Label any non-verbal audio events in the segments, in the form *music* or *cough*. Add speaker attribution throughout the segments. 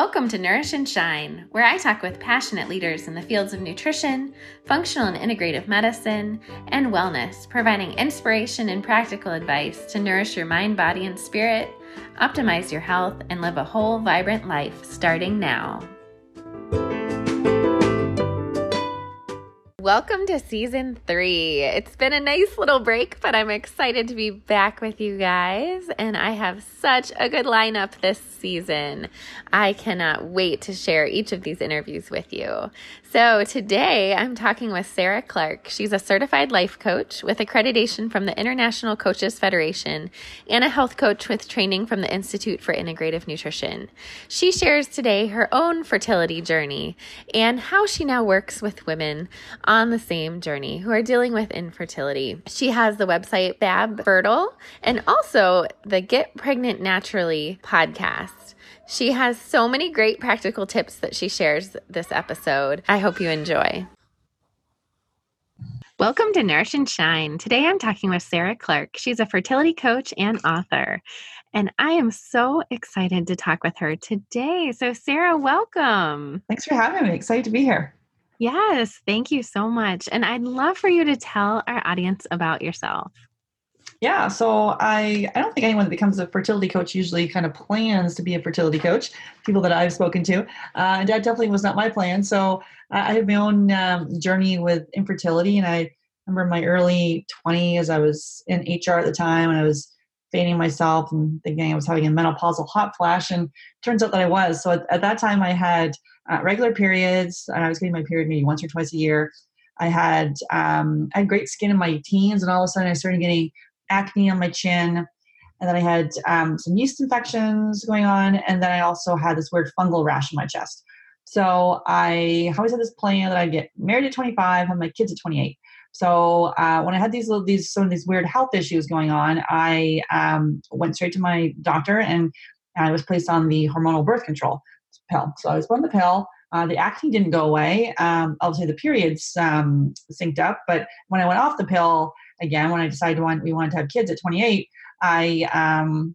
Speaker 1: Welcome to Nourish and Shine, where I talk with passionate leaders in the fields of nutrition, functional and integrative medicine, and wellness, providing inspiration and practical advice to nourish your mind, body, and spirit, optimize your health, and live a whole, vibrant life starting now. Welcome to season three. It's been a nice little break, but I'm excited to be back with you guys. And I have such a good lineup this season. I cannot wait to share each of these interviews with you. So today I'm talking with Sarah Clark. She's a certified life coach with accreditation from the International Coaches Federation and a health coach with training from the Institute for Integrative Nutrition. She shares today her own fertility journey and how she now works with women on the same journey who are dealing with infertility. She has the website Fab Fertile and also the Get Pregnant Naturally podcast. She has so many great practical tips that she shares this episode. I hope you enjoy. Welcome to Nourish and Shine. Today I'm talking with Sarah Clark. She's a fertility coach and author. And I am so excited to talk with her today. So, Sarah, welcome.
Speaker 2: Thanks for having me. Excited to be here.
Speaker 1: Yes, thank you so much. And I'd love for you to tell our audience about yourself.
Speaker 2: Yeah, so I I don't think anyone that becomes a fertility coach usually kind of plans to be a fertility coach. People that I've spoken to, uh, and that definitely was not my plan. So I had my own um, journey with infertility, and I remember my early 20s. I was in HR at the time, and I was fanning myself and thinking I was having a menopausal hot flash, and turns out that I was. So at, at that time, I had uh, regular periods, and I was getting my period maybe once or twice a year. I had um, I had great skin in my teens, and all of a sudden I started getting acne on my chin, and then I had um, some yeast infections going on, and then I also had this weird fungal rash in my chest. So I always had this plan that I'd get married at 25, have my kids at 28. So uh, when I had these little, these some of these weird health issues going on, I um, went straight to my doctor and I was placed on the hormonal birth control pill. So I was on the pill. Uh, the acne didn't go away. Um, obviously, the periods um, synced up. But when I went off the pill again, when I decided want, we wanted to have kids at 28, I um,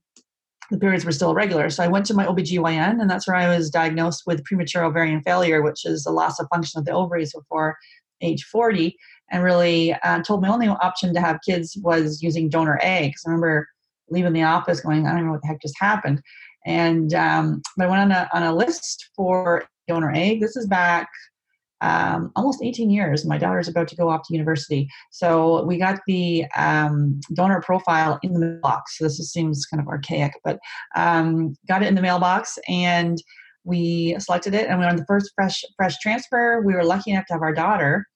Speaker 2: the periods were still irregular. So I went to my OBGYN, and that's where I was diagnosed with premature ovarian failure, which is a loss of function of the ovaries before age 40. And really uh, told my only option to have kids was using donor eggs. I remember leaving the office going, I don't know what the heck just happened. And um, I went on a, on a list for donor egg. This is back um, almost 18 years. My daughter's about to go off to university. So we got the um, donor profile in the mailbox. So this seems kind of archaic, but um, got it in the mailbox and we selected it and we were on the first fresh fresh transfer. We were lucky enough to have our daughter.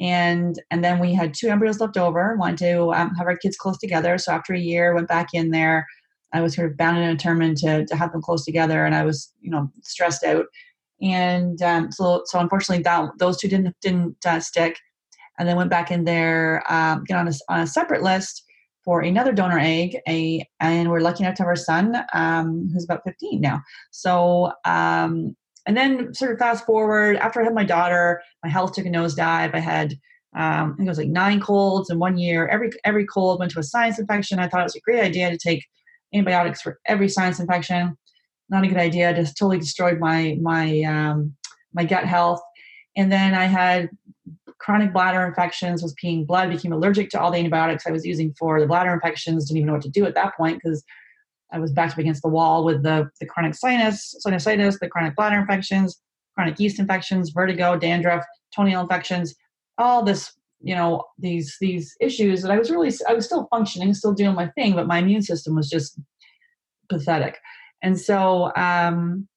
Speaker 2: And and then we had two embryos left over. Wanted to um, have our kids close together. So after a year, went back in there. I was sort of bound and determined to to have them close together, and I was you know stressed out and um, so so unfortunately that those two didn't didn't uh, stick and then went back in there um, get on a, on a separate list for another donor egg a and we're lucky enough to have our son um, who's about 15 now so um, and then sort of fast forward after i had my daughter my health took a nosedive i had um, I think it was like nine colds in one year. Every every cold went to a sinus infection. I thought it was a great idea to take antibiotics for every sinus infection not a good idea. Just totally destroyed my my um, my gut health. And then I had chronic bladder infections. Was peeing blood. Became allergic to all the antibiotics I was using for the bladder infections. Didn't even know what to do at that point because I was backed up against the wall with the the chronic sinus sinusitis, the chronic bladder infections, chronic yeast infections, vertigo, dandruff, toenail infections. All this you know these these issues that I was really I was still functioning, still doing my thing, but my immune system was just pathetic. And so um,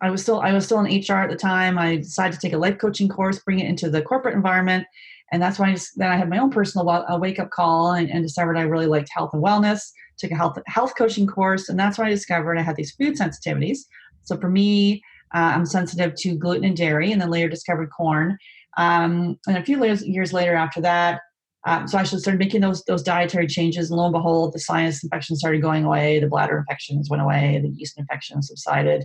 Speaker 2: I was still I was still in HR at the time. I decided to take a life coaching course, bring it into the corporate environment, and that's why I just, then I had my own personal wake up call and, and, discovered I really liked health and wellness. Took a health health coaching course, and that's when I discovered I had these food sensitivities. So for me, uh, I'm sensitive to gluten and dairy, and then later discovered corn. Um, and a few years later after that, um, so I should start making those those dietary changes. And lo and behold, the sinus infections started going away. The bladder infections went away. The yeast infections subsided.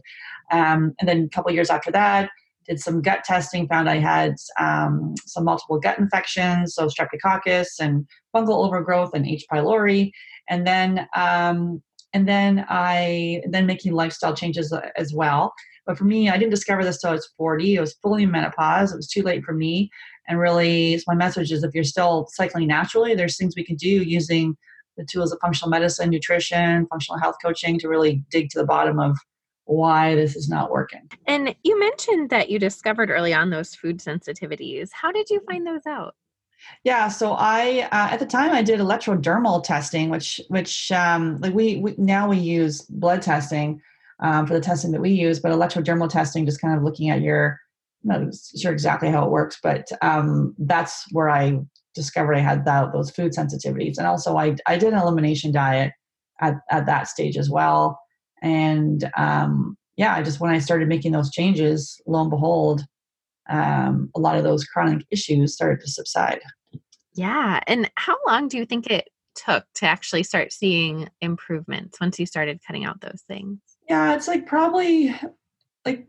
Speaker 2: Um, and then a couple years after that, did some gut testing. Found I had um, some multiple gut infections, so streptococcus and fungal overgrowth and H. pylori. And then um, and then I then making lifestyle changes as well. But for me, I didn't discover this till I was 40. It was fully menopause. It was too late for me. And really, my message is if you're still cycling naturally, there's things we can do using the tools of functional medicine, nutrition, functional health coaching to really dig to the bottom of why this is not working.
Speaker 1: And you mentioned that you discovered early on those food sensitivities. How did you find those out?
Speaker 2: Yeah, so I uh, at the time I did electrodermal testing, which which um, like we, we now we use blood testing um, for the testing that we use, but electrodermal testing just kind of looking at your not sure exactly how it works, but um, that's where I discovered I had that, those food sensitivities. And also, I, I did an elimination diet at, at that stage as well. And um, yeah, I just, when I started making those changes, lo and behold, um, a lot of those chronic issues started to subside.
Speaker 1: Yeah. And how long do you think it took to actually start seeing improvements once you started cutting out those things?
Speaker 2: Yeah, it's like probably like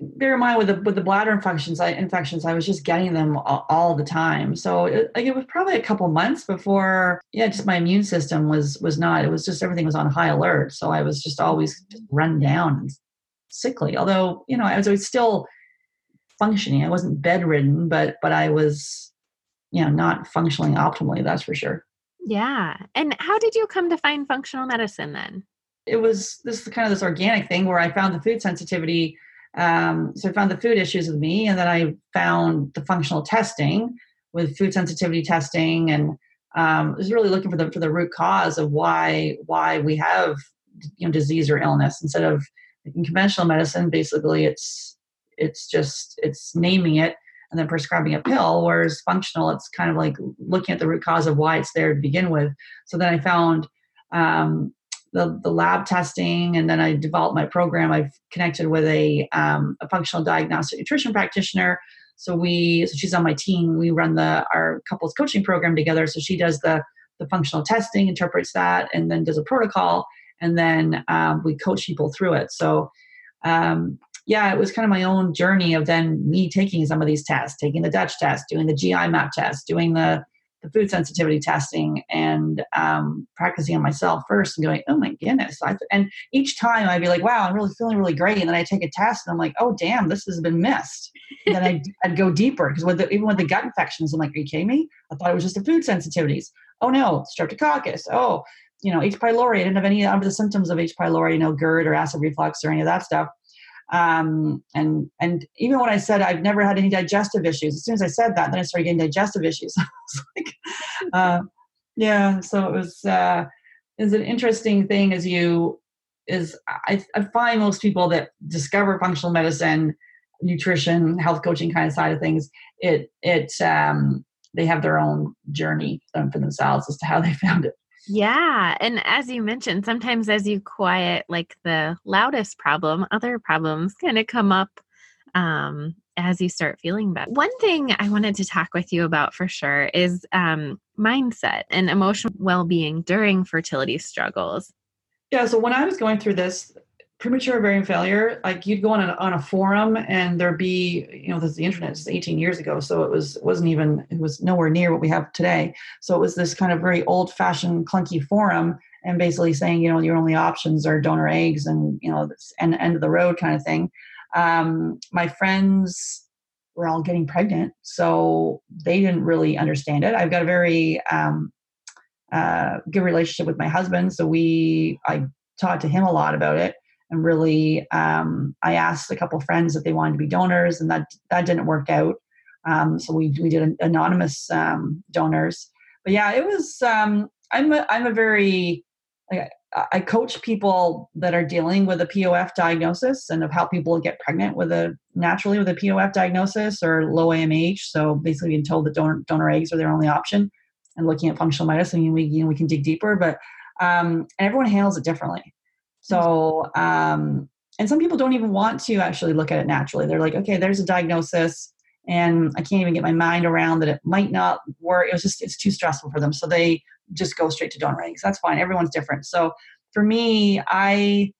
Speaker 2: bear in mind with the with the bladder infections I, infections I was just getting them all, all the time. So it, like it was probably a couple months before yeah just my immune system was was not it was just everything was on high alert. So I was just always run down and sickly although you know I was, I was still functioning I wasn't bedridden but but I was you know not functioning optimally that's for sure.
Speaker 1: Yeah. And how did you come to find functional medicine then
Speaker 2: it was this kind of this organic thing where I found the food sensitivity. Um, so I found the food issues with me, and then I found the functional testing with food sensitivity testing, and um, was really looking for the for the root cause of why why we have you know disease or illness instead of in conventional medicine. Basically, it's it's just it's naming it and then prescribing a pill. Whereas functional, it's kind of like looking at the root cause of why it's there to begin with. So then I found um, the, the lab testing and then I developed my program. I've connected with a, um, a functional diagnostic nutrition practitioner. So we, so she's on my team. We run the our couples coaching program together. So she does the the functional testing, interprets that, and then does a protocol, and then um, we coach people through it. So um, yeah, it was kind of my own journey of then me taking some of these tests, taking the Dutch test, doing the GI map test, doing the the food sensitivity testing and um, practicing on myself first and going, oh my goodness. I, and each time I'd be like, wow, I'm really feeling really great. And then I take a test and I'm like, oh, damn, this has been missed. And then I'd, I'd go deeper because with the, even with the gut infections, I'm like, are you kidding me? I thought it was just the food sensitivities. Oh no, streptococcus. Oh, you know, H. pylori. I didn't have any of the symptoms of H. pylori, you know, GERD or acid reflux or any of that stuff. Um, and and even when I said I've never had any digestive issues, as soon as I said that, then I started getting digestive issues. *laughs* I was like, uh, yeah. So it was uh, is an interesting thing as you is I, I find most people that discover functional medicine, nutrition, health coaching kind of side of things, it it um, they have their own journey for themselves as to how they *laughs* found it.
Speaker 1: Yeah. And as you mentioned, sometimes as you quiet like the loudest problem, other problems kind of come up um, as you start feeling better. One thing I wanted to talk with you about for sure is um, mindset and emotional well being during fertility struggles.
Speaker 2: Yeah. So when I was going through this, premature ovarian failure like you'd go on a, on a forum and there'd be you know this the internet is 18 years ago so it was wasn't even it was nowhere near what we have today. So it was this kind of very old fashioned clunky forum and basically saying you know your only options are donor eggs and you know this end, end of the road kind of thing. Um, my friends were all getting pregnant so they didn't really understand it. I've got a very um, uh, good relationship with my husband so we i talked to him a lot about it and really um, i asked a couple friends if they wanted to be donors and that that didn't work out um, so we, we did anonymous um, donors but yeah it was um, i'm a, i'm a very like, I coach people that are dealing with a POF diagnosis and of how people get pregnant with a naturally with a POF diagnosis or low AMH. So basically being told that donor, donor eggs are their only option and looking at functional medicine, we, you know, we can dig deeper, but um, and everyone handles it differently. So, um, and some people don't even want to actually look at it naturally. They're like, okay, there's a diagnosis, and I can't even get my mind around that it might not work. It was just, it's too stressful for them. So they just go straight to donor eggs. That's fine. Everyone's different. So for me, I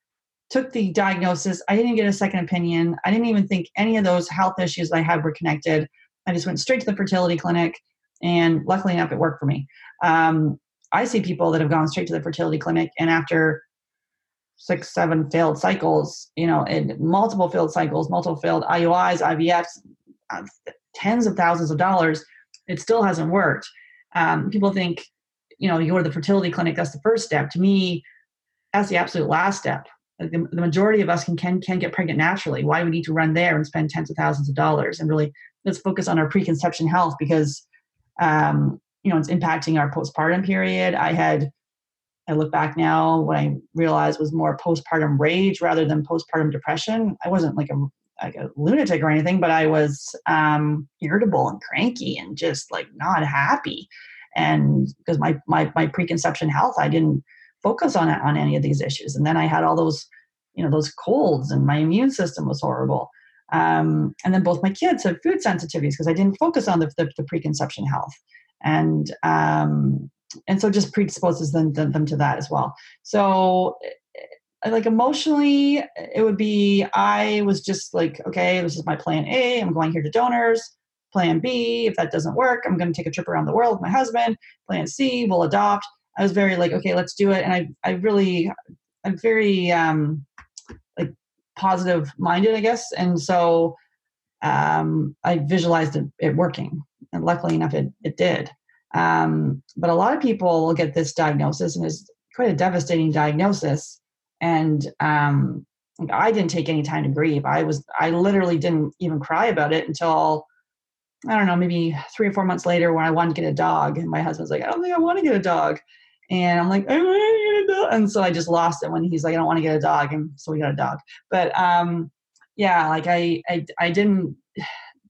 Speaker 2: took the diagnosis. I didn't get a second opinion. I didn't even think any of those health issues I had were connected. I just went straight to the fertility clinic, and luckily enough, it worked for me. Um, I see people that have gone straight to the fertility clinic, and after six, seven failed cycles, you know, and multiple failed cycles, multiple failed IUIs, IVFs, uh, tens of thousands of dollars, it still hasn't worked. Um, people think, you know, you go to the fertility clinic, that's the first step. To me, that's the absolute last step. Like the, the majority of us can, can can get pregnant naturally. Why do we need to run there and spend tens of thousands of dollars? And really, let's focus on our preconception health because, um, you know, it's impacting our postpartum period. I had I look back now, what I realized was more postpartum rage rather than postpartum depression. I wasn't like a like a lunatic or anything, but I was um, irritable and cranky and just like not happy. And because my my my preconception health, I didn't focus on on any of these issues. And then I had all those, you know, those colds, and my immune system was horrible. Um, and then both my kids had food sensitivities because I didn't focus on the, the, the preconception health. And um, and so just predisposes them, them, to that as well. So eh, like emotionally, it would be I was just like, okay, this is my plan A. I'm going here to donors. Plan B, if that doesn't work, I'm going to take a trip around the world with my husband. Plan C, we'll adopt. I was very like, okay, let's do it. And I, I really, I'm very um, like positive minded, I guess. And so um, I visualized it, it working, and luckily enough, it it did. Um, but a lot of people will get this diagnosis, and it's quite a devastating diagnosis. And um, I didn't take any time to grieve. I was, I literally didn't even cry about it until I don't know, maybe three or four months later when I wanted to get a dog, and my husband's like, I don't think I want to get a dog. And I'm like, I want to get a dog. And so I just lost it when he's like, I don't want to get a dog. And so we got a dog. But um, yeah, like I, I, I didn't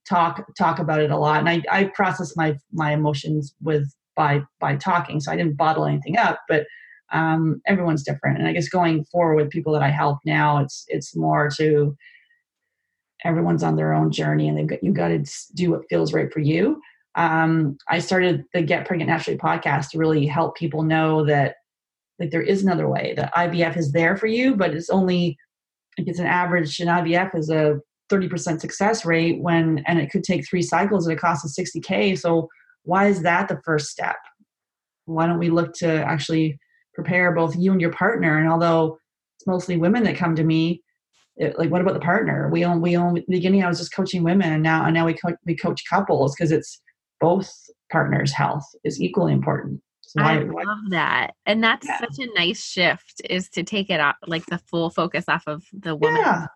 Speaker 2: talk talk about it a lot. And i i process my my emotions with by by talking. So i didn't bottle anything up but um, everyone's different. And i guess going forward with people that i help now it's it's more to everyone's on their own journey and they've got you got to do what feels right for you. Um, i started the get pregnant naturally podcast to really help people know that like there is another way that ivf is there for you but it's only it's an average an ivf is a 30% success rate when and it could take three cycles and it costs us 60k so why is that the first step why don't we look to actually prepare both you and your partner and although it's mostly women that come to me it, like what about the partner we own we own beginning i was just coaching women and now and now we, co- we coach couples because it's both partners health is equally important
Speaker 1: so why, I love why? that. And that's yeah. such a nice shift is to take it off like the full focus off of the woman yeah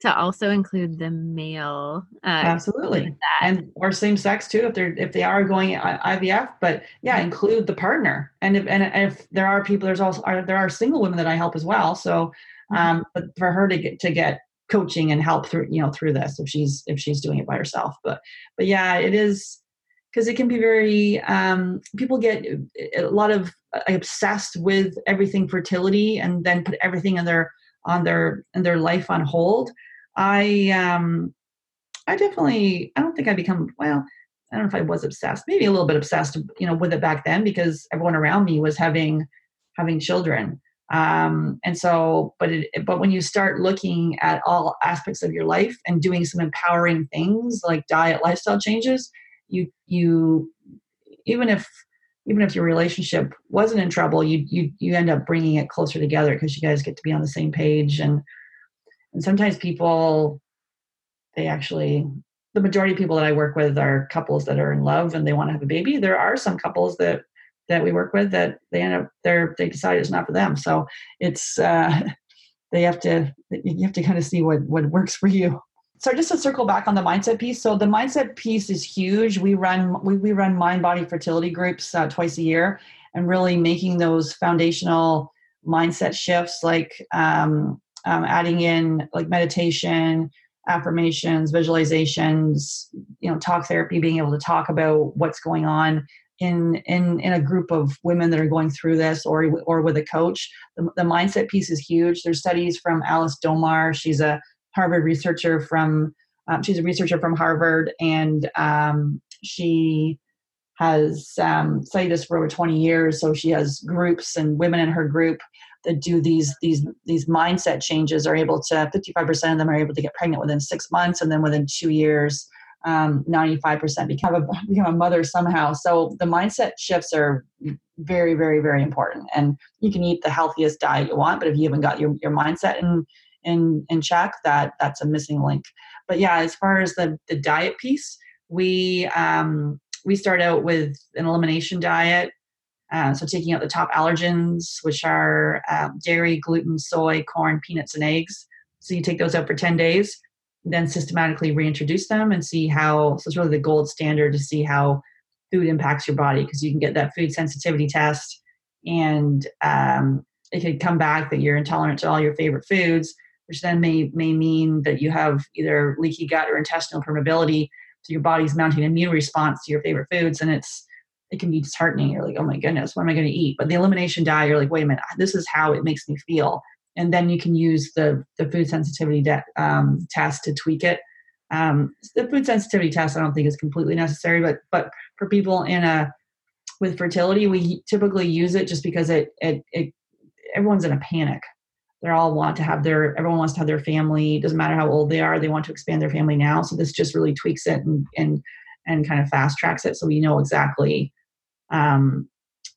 Speaker 1: to also include the male
Speaker 2: uh, absolutely. and or same sex too if they're if they are going ivf but yeah include the partner. And if and if there are people there's also are, there are single women that i help as well so mm-hmm. um but for her to get to get coaching and help through you know through this if she's if she's doing it by herself. But but yeah it is because it can be very um people get a lot of uh, obsessed with everything fertility and then put everything in their on their in their life on hold. I um I definitely I don't think I become well I don't know if I was obsessed maybe a little bit obsessed you know with it back then because everyone around me was having having children. Um and so but it but when you start looking at all aspects of your life and doing some empowering things like diet lifestyle changes you you even if even if your relationship wasn't in trouble you you you end up bringing it closer together because you guys get to be on the same page and and sometimes people, they actually, the majority of people that I work with are couples that are in love and they want to have a baby. There are some couples that that we work with that they end up they're they decide it's not for them. So it's uh, *laughs* they have to you have to kind of see what what works for you. So just to circle back on the mindset piece. So the mindset piece is huge. We run we, we run mind body fertility groups uh, twice a year, and really making those foundational mindset shifts like um, um, adding in like meditation affirmations visualizations you know talk therapy being able to talk about what's going on in in in a group of women that are going through this or or with a coach the, the mindset piece is huge there's studies from alice domar she's a harvard researcher from um, she's a researcher from harvard and um, she has um, studied this for over 20 years so she has groups and women in her group that do these these these mindset changes are able to 55% of them are able to get pregnant within six months and then within two years um, 95% become a, become a mother somehow. So the mindset shifts are very, very, very important. And you can eat the healthiest diet you want, but if you haven't got your, your mindset in, in, in check, that that's a missing link. But yeah, as far as the, the diet piece, we, um, we start out with an elimination diet. Uh, so taking out the top allergens, which are uh, dairy, gluten, soy, corn, peanuts, and eggs. So you take those out for 10 days then systematically reintroduce them and see how so it's really the gold standard to see how food impacts your body because you can get that food sensitivity test and um, it could come back that you're intolerant to all your favorite foods which then may may mean that you have either leaky gut or intestinal permeability so your body's mounting immune response to your favorite foods and it's it can be disheartening you're like oh my goodness what am i going to eat but the elimination diet you're like wait a minute this is how it makes me feel and then you can use the the food sensitivity de- um, test to tweak it. Um, the food sensitivity test I don't think is completely necessary, but but for people in a with fertility, we typically use it just because it it, it everyone's in a panic. They all want to have their everyone wants to have their family. Doesn't matter how old they are, they want to expand their family now. So this just really tweaks it and and and kind of fast tracks it, so we know exactly um,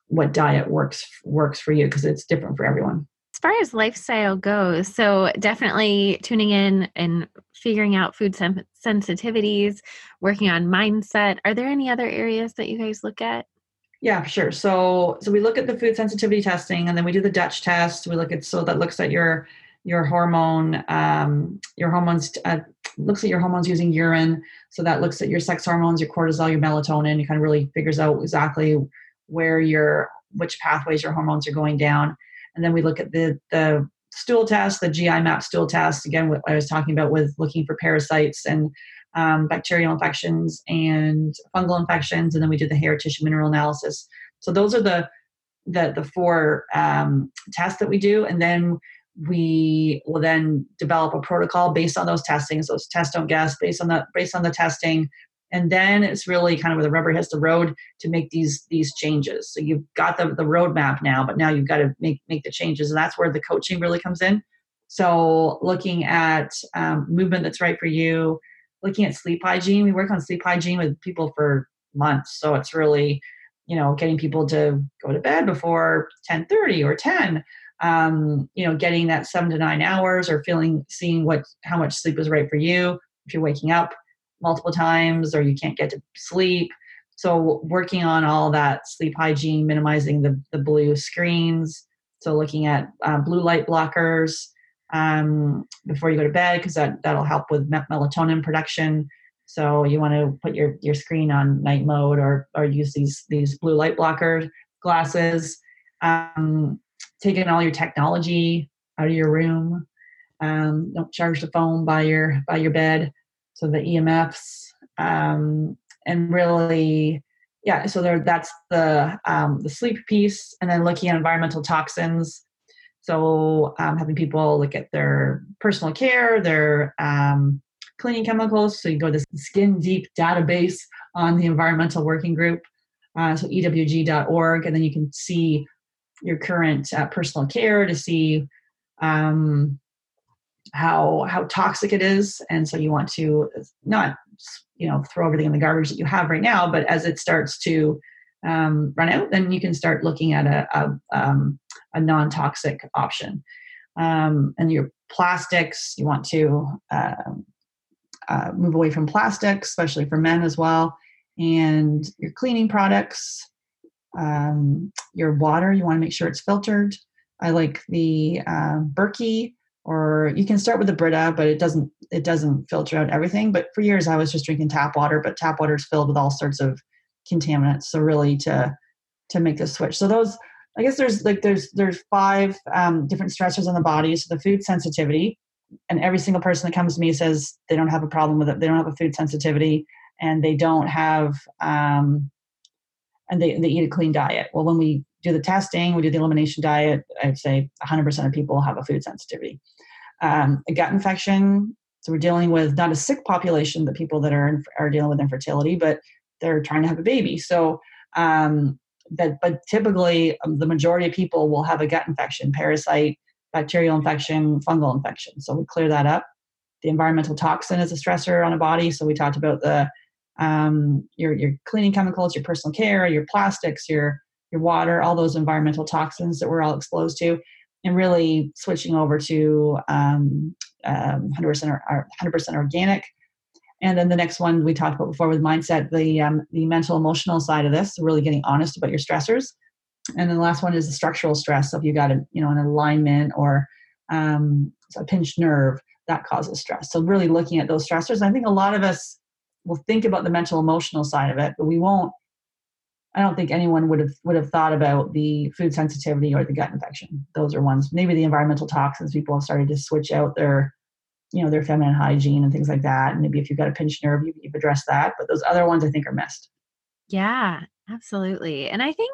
Speaker 2: what diet works works for you because it's different for everyone
Speaker 1: as far as lifestyle goes, so definitely tuning in and figuring out food sen- sensitivities, working on mindset. Are there any other areas that you guys look at?
Speaker 2: Yeah, sure. So so we look at the food sensitivity testing, and then we do the Dutch test. We look at so that looks at your your hormone um, your hormones uh, looks at your hormones using urine. So that looks at your sex hormones, your cortisol, your melatonin. It kind of really figures out exactly where your which pathways your hormones are going down and then we look at the, the stool test, the GI map stool test, again, what I was talking about with looking for parasites and um, bacterial infections and fungal infections. And then we do the hair tissue mineral analysis. So those are the, the, the four um, tests that we do. And then we will then develop a protocol based on those testings. Those test don't guess based on the based on the testing and then it's really kind of where the rubber hits the road to make these these changes so you've got the, the roadmap now but now you've got to make make the changes and that's where the coaching really comes in so looking at um, movement that's right for you looking at sleep hygiene we work on sleep hygiene with people for months so it's really you know getting people to go to bed before 10.30 or 10 um, you know getting that seven to nine hours or feeling seeing what how much sleep is right for you if you're waking up multiple times or you can't get to sleep. So working on all that sleep hygiene, minimizing the, the blue screens. So looking at uh, blue light blockers um, before you go to bed because that, that'll help with melatonin production. So you want to put your, your screen on night mode or, or use these, these blue light blocker glasses. Um, taking all your technology out of your room. Um, don't charge the phone by your by your bed so the EMFs, um, and really, yeah. So there, that's the um, the sleep piece, and then looking at environmental toxins. So um, having people look at their personal care, their um, cleaning chemicals. So you go to the Skin Deep database on the Environmental Working Group, uh, so ewg.org, and then you can see your current uh, personal care to see um, how how toxic it is and so you want to not you know throw everything in the garbage that you have right now but as it starts to um, run out then you can start looking at a, a, um, a non-toxic option. Um, and your plastics you want to uh, uh, move away from plastics especially for men as well. And your cleaning products um, your water you want to make sure it's filtered. I like the uh, berkey or you can start with the Brita, but it doesn't it doesn't filter out everything. But for years I was just drinking tap water, but tap water is filled with all sorts of contaminants. So really to to make the switch. So those I guess there's like there's there's five um, different stressors on the body. So the food sensitivity, and every single person that comes to me says they don't have a problem with it. They don't have a food sensitivity, and they don't have um, and they they eat a clean diet. Well, when we do the testing, we do the elimination diet, I'd say 100% of people have a food sensitivity. Um, a gut infection, so we're dealing with not a sick population, the people that are, are dealing with infertility, but they're trying to have a baby. So, um, but, but typically um, the majority of people will have a gut infection, parasite, bacterial infection, fungal infection. So we clear that up. the environmental toxin is a stressor on a body. So we talked about the um, your your cleaning chemicals, your personal care, your plastics, your your water, all those environmental toxins that we're all exposed to, and really switching over to um, um, 100% or 100% organic. And then the next one we talked about before with mindset, the um, the mental emotional side of this, really getting honest about your stressors. And then the last one is the structural stress. So if you got a you know an alignment or um, a pinched nerve, that causes stress. So really looking at those stressors. I think a lot of us will think about the mental emotional side of it, but we won't. I don't think anyone would have would have thought about the food sensitivity or the gut infection. Those are ones. Maybe the environmental toxins. People have started to switch out their, you know, their feminine hygiene and things like that. And maybe if you've got a pinched nerve, you, you've addressed that. But those other ones, I think, are missed.
Speaker 1: Yeah, absolutely. And I think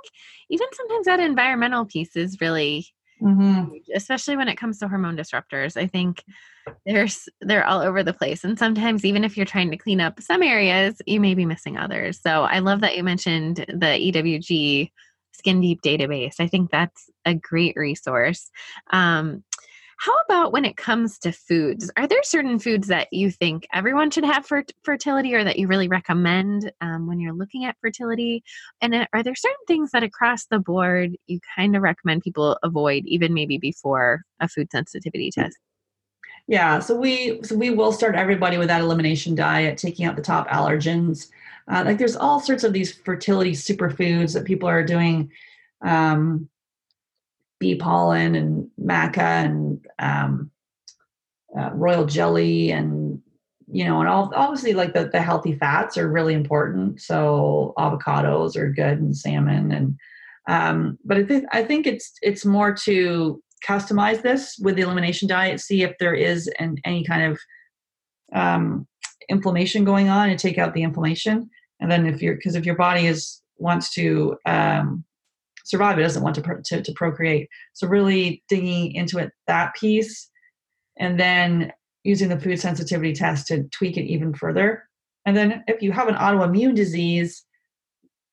Speaker 1: even sometimes that environmental piece is really mm-hmm. especially when it comes to hormone disruptors. I think there's they're all over the place, and sometimes even if you're trying to clean up some areas, you may be missing others. So I love that you mentioned the EWG Skin Deep database. I think that's a great resource. Um, how about when it comes to foods? Are there certain foods that you think everyone should have for fertility or that you really recommend um, when you're looking at fertility? And uh, are there certain things that across the board you kind of recommend people avoid, even maybe before a food sensitivity mm. test?
Speaker 2: Yeah, so we so we will start everybody with that elimination diet, taking out the top allergens. Uh, like there's all sorts of these fertility superfoods that people are doing um, bee pollen and maca and um, uh, royal jelly and you know and all obviously like the, the healthy fats are really important so avocados are good and salmon and um, but I think I think it's it's more to customize this with the elimination diet, see if there is an, any kind of um, inflammation going on, and take out the inflammation. And then if you're because if your body is wants to um, survive. It doesn't want to, pro- to, to procreate. So really digging into it that piece, and then using the food sensitivity test to tweak it even further. And then if you have an autoimmune disease,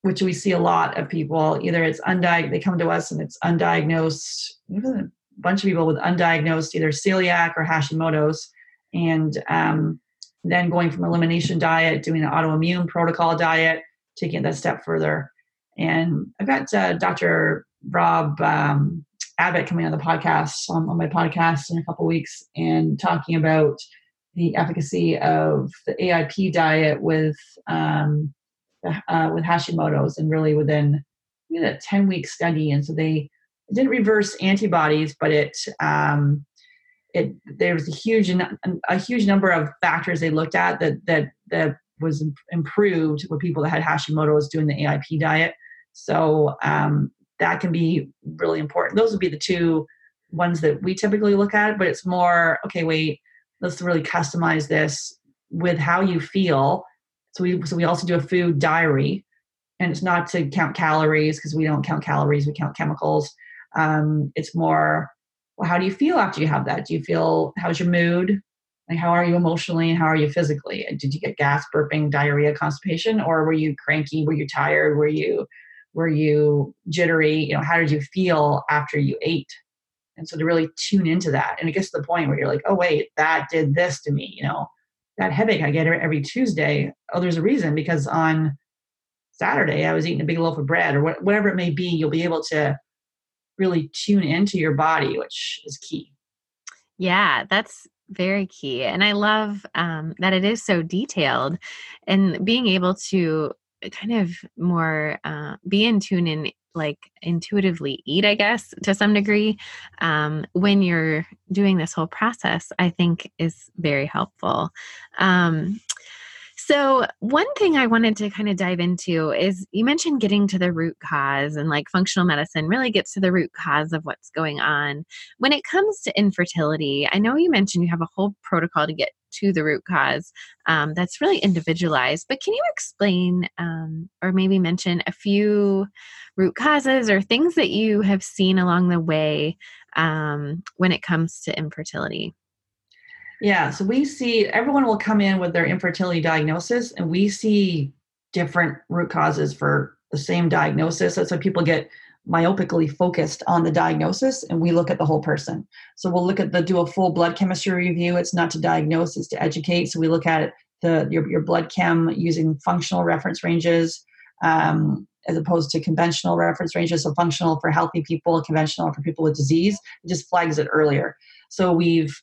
Speaker 2: which we see a lot of people, either it's undiagnosed, they come to us and it's undiagnosed, a bunch of people with undiagnosed either celiac or Hashimoto's, and um, then going from elimination diet, doing an autoimmune protocol diet, taking it that step further. And I've got uh, Dr. Rob um, Abbott coming on the podcast, on, on my podcast in a couple weeks, and talking about the efficacy of the AIP diet with um, uh, with Hashimoto's, and really within we had a ten week study, and so they didn't reverse antibodies, but it um, it there was a huge a huge number of factors they looked at that that that was improved with people that had Hashimoto's doing the AIP diet. So um, that can be really important. Those would be the two ones that we typically look at, but it's more okay. Wait, let's really customize this with how you feel. So we so we also do a food diary, and it's not to count calories because we don't count calories. We count chemicals. Um, it's more well, how do you feel after you have that? Do you feel how's your mood? Like how are you emotionally and how are you physically? Did you get gas, burping, diarrhea, constipation, or were you cranky? Were you tired? Were you were you jittery? You know, how did you feel after you ate? And so to really tune into that, and it gets to the point where you're like, oh wait, that did this to me. You know, that headache I get er, every Tuesday. Oh, there's a reason because on Saturday I was eating a big loaf of bread or whatever it may be. You'll be able to really tune into your body, which is key.
Speaker 1: Yeah, that's very key. And I love um, that it is so detailed and being able to kind of more uh, be in tune and like intuitively eat i guess to some degree um, when you're doing this whole process i think is very helpful um, so, one thing I wanted to kind of dive into is you mentioned getting to the root cause, and like functional medicine really gets to the root cause of what's going on. When it comes to infertility, I know you mentioned you have a whole protocol to get to the root cause um, that's really individualized, but can you explain um, or maybe mention a few root causes or things that you have seen along the way um, when it comes to infertility?
Speaker 2: Yeah, so we see everyone will come in with their infertility diagnosis, and we see different root causes for the same diagnosis. That's why people get myopically focused on the diagnosis and we look at the whole person. So we'll look at the do a full blood chemistry review. It's not to diagnose, it's to educate. So we look at the your, your blood chem using functional reference ranges um, as opposed to conventional reference ranges. So functional for healthy people, conventional for people with disease. It just flags it earlier. So we've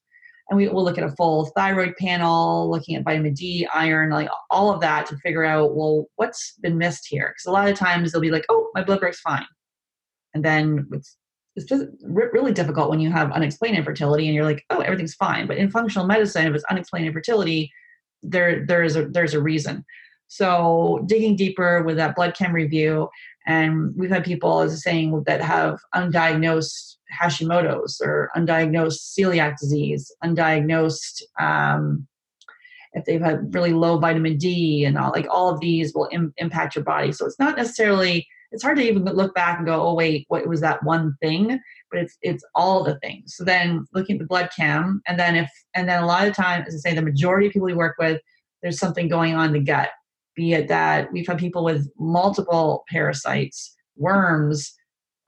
Speaker 2: and we will look at a full thyroid panel, looking at vitamin D, iron, like all of that to figure out, well, what's been missed here? Because a lot of times they'll be like, oh, my blood work's fine. And then it's, it's just really difficult when you have unexplained infertility and you're like, oh, everything's fine. But in functional medicine, if it's unexplained infertility, there there's a there's a reason. So digging deeper with that blood chem review, and we've had people, as saying, that have undiagnosed Hashimoto's or undiagnosed celiac disease, undiagnosed um, if they've had really low vitamin D and all like all of these will Im- impact your body. So it's not necessarily it's hard to even look back and go, oh wait, what was that one thing? But it's it's all the things. So then looking at the blood chem, and then if and then a lot of time, as I say, the majority of people we work with, there's something going on in the gut. Be it that we've had people with multiple parasites, worms,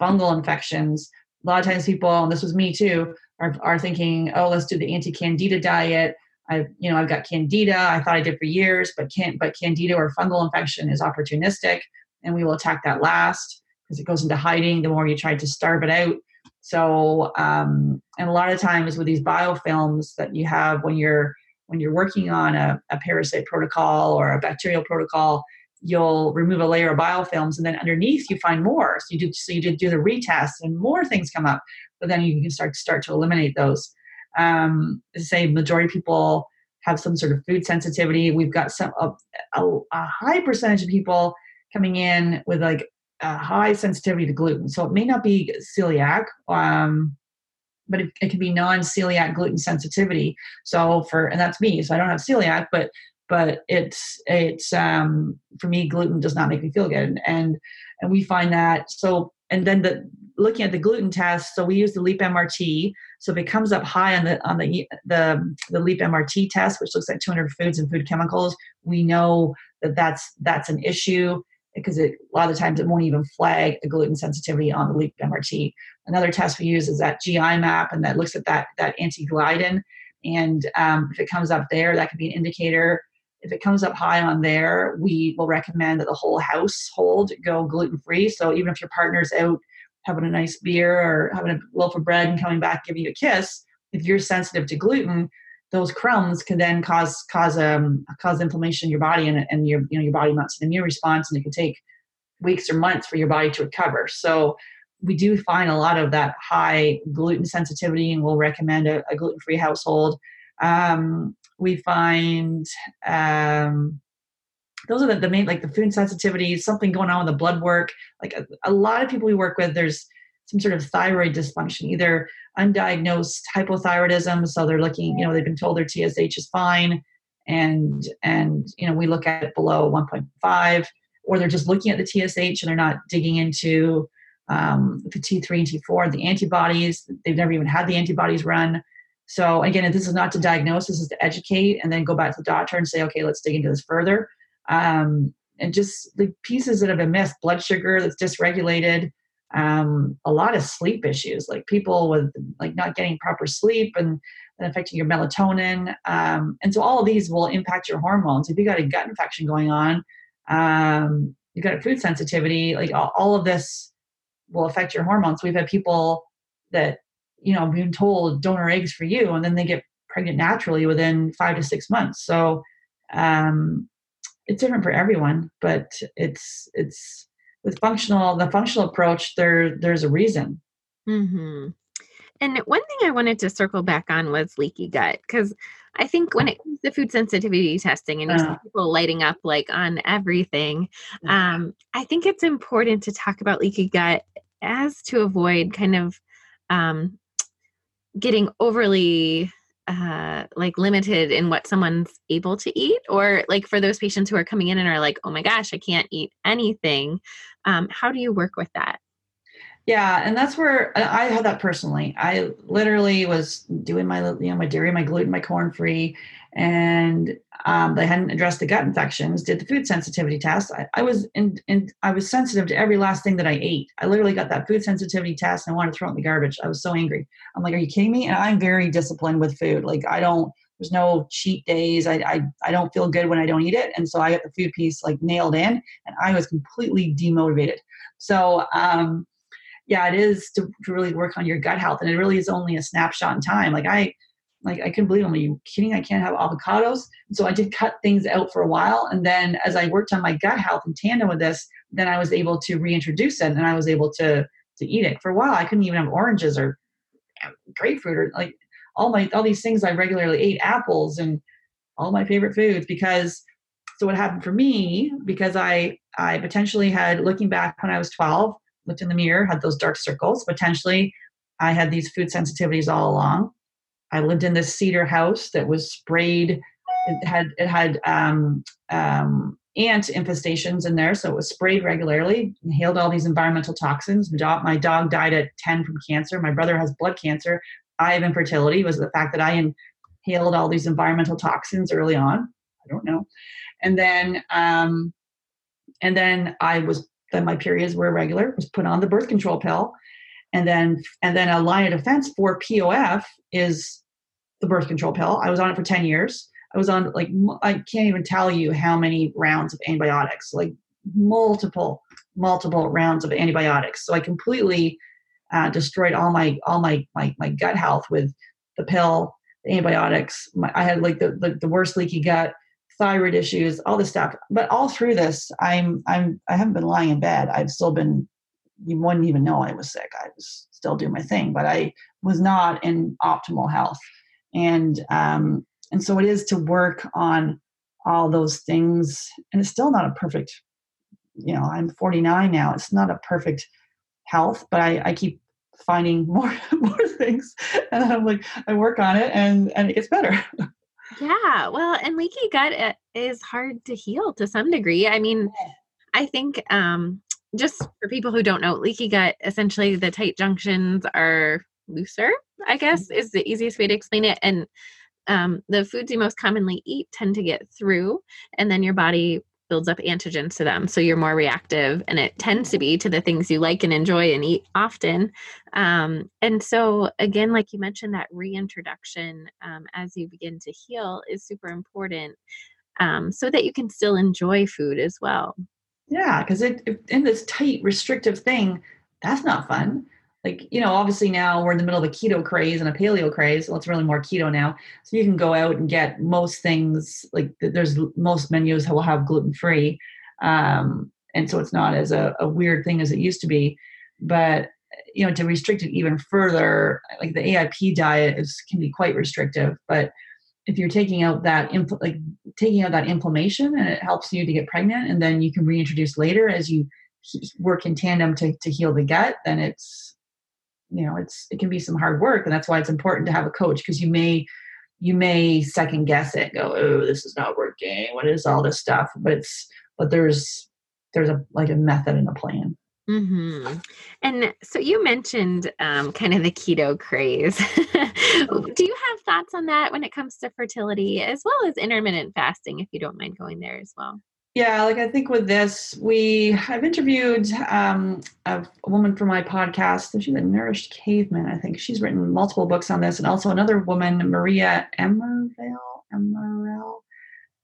Speaker 2: fungal infections. A lot of times people, and this was me too, are, are thinking, oh, let's do the anti-candida diet. I, you know, I've got candida. I thought I did for years, but can't. But candida or fungal infection is opportunistic and we will attack that last because it goes into hiding the more you try to starve it out. So, um, and a lot of times with these biofilms that you have when you're when you're working on a, a parasite protocol or a bacterial protocol, you'll remove a layer of biofilms and then underneath you find more. So you do so you do the retest and more things come up, but then you can start start to eliminate those. Um, say majority of people have some sort of food sensitivity. We've got some a, a, a high percentage of people coming in with like a high sensitivity to gluten. So it may not be celiac, um, but it, it can be non-celiac gluten sensitivity. So for and that's me. So I don't have celiac, but but it's it's um, for me gluten does not make me feel good, and and we find that so and then the looking at the gluten test. So we use the Leap MRT. So if it comes up high on the on the the the Leap MRT test, which looks at 200 foods and food chemicals, we know that that's that's an issue because it, a lot of times it won't even flag a gluten sensitivity on the Leap MRT. Another test we use is that GI map, and that looks at that that anti-gliadin. And um, if it comes up there, that could be an indicator. If it comes up high on there, we will recommend that the whole household go gluten free. So even if your partner's out having a nice beer or having a loaf of bread and coming back giving you a kiss, if you're sensitive to gluten, those crumbs can then cause cause um cause inflammation in your body and, and your you know your body mounts an immune response and it can take weeks or months for your body to recover so we do find a lot of that high gluten sensitivity and we'll recommend a, a gluten-free household. Um, we find um, those are the, the, main like the food sensitivity something going on with the blood work. Like a, a lot of people we work with there's some sort of thyroid dysfunction, either undiagnosed hypothyroidism, so they're looking, you know, they've been told their TSH is fine, and and you know we look at it below 1.5, or they're just looking at the TSH and they're not digging into um, the T3 and T4, the antibodies. They've never even had the antibodies run. So again, this is not to diagnose, this is to educate, and then go back to the doctor and say, okay, let's dig into this further. Um, and just the pieces that have been missed, blood sugar that's dysregulated, um, a lot of sleep issues, like people with like not getting proper sleep and, and affecting your melatonin. Um, and so all of these will impact your hormones. If you got a gut infection going on, um, you got a food sensitivity, like all, all of this will affect your hormones. We've had people that, you know, been told donor eggs for you, and then they get pregnant naturally within five to six months. So um, it's different for everyone, but it's it's with functional the functional approach there there's a reason
Speaker 1: mm-hmm. And one thing i wanted to circle back on was leaky gut because i think when it comes to food sensitivity testing and you uh, see people lighting up like on everything um, i think it's important to talk about leaky gut as to avoid kind of um, getting overly uh, like limited in what someone's able to eat or like for those patients who are coming in and are like oh my gosh i can't eat anything um, how do you work with that
Speaker 2: Yeah, and that's where I had that personally. I literally was doing my you know my dairy, my gluten, my corn free, and um, they hadn't addressed the gut infections. Did the food sensitivity test. I, I was in, in I was sensitive to every last thing that I ate. I literally got that food sensitivity test and I wanted to throw it in the garbage. I was so angry. I'm like, are you kidding me? And I'm very disciplined with food. Like I don't. There's no cheat days. I, I I don't feel good when I don't eat it, and so I got the food piece like nailed in, and I was completely demotivated. So um, yeah, it is to, to really work on your gut health, and it really is only a snapshot in time. Like I, like I couldn't believe, I'm you kidding? I can't have avocados. So I did cut things out for a while, and then as I worked on my gut health in tandem with this, then I was able to reintroduce it, and I was able to to eat it. For a while, I couldn't even have oranges or um, grapefruit or like all my all these things I regularly ate, apples and all my favorite foods because so what happened for me because I I potentially had looking back when I was 12 looked in the mirror, had those dark circles. Potentially, I had these food sensitivities all along. I lived in this cedar house that was sprayed. It had it had um, um, ant infestations in there, so it was sprayed regularly. Inhaled all these environmental toxins. My dog, my dog died at ten from cancer. My brother has blood cancer. I have infertility. Was the fact that I inhaled all these environmental toxins early on. I don't know, and then um, and then I was then my periods were irregular, was put on the birth control pill. And then and then a line of defense for POF is the birth control pill. I was on it for 10 years. I was on like I can't even tell you how many rounds of antibiotics, like multiple multiple rounds of antibiotics. So I completely uh, destroyed all my all my, my my gut health with the pill, the antibiotics. My, I had like the, the the worst leaky gut thyroid issues, all this stuff. But all through this, I'm I'm I haven't been lying in bed. I've still been you wouldn't even know I was sick. I was still doing my thing, but I was not in optimal health. And um and so it is to work on all those things. And it's still not a perfect, you know, I'm 49 now. It's not a perfect health, but I, I keep finding *laughs* more more things and i'm like i work on it and and it gets better *laughs*
Speaker 1: Yeah, well, and leaky gut uh, is hard to heal to some degree. I mean, I think um, just for people who don't know, leaky gut essentially the tight junctions are looser. I guess mm-hmm. is the easiest way to explain it, and um, the foods you most commonly eat tend to get through, and then your body builds up antigens to them. So you're more reactive, and it tends to be to the things you like and enjoy and eat often. Um, and so, again, like you mentioned, that reintroduction um, as you begin to heal is super important um, so that you can still enjoy food as well.
Speaker 2: Yeah, because in this tight, restrictive thing, that's not fun like you know obviously now we're in the middle of a keto craze and a paleo craze. Well it's really more keto now. So you can go out and get most things like there's most menus will have gluten free um, and so it's not as a, a, weird thing as it used to be. But you know to restrict it even further like the aip diet is can be quite restrictive. But if you're taking out that impl- like taking out that inflammation and it helps you to get pregnant and then you can reintroduce later as you work in tandem to, to heal the gut then it's you know it's it can be some hard work and that's why it's important to have a coach because you may you may second guess it go oh this is not working what is all this stuff but it's but there's there's a like a method and a plan
Speaker 1: Mm-hmm. And so you mentioned um, kind of the keto craze. Do you have thoughts on that when it comes to fertility as well as intermittent fasting, if you don't mind going there as well?
Speaker 2: Yeah, like I think with this, we I've interviewed um, a, a, woman for my podcast. She's a nourished caveman. I think she's written multiple books on this, and also another woman, Maria Emervale. Emerel,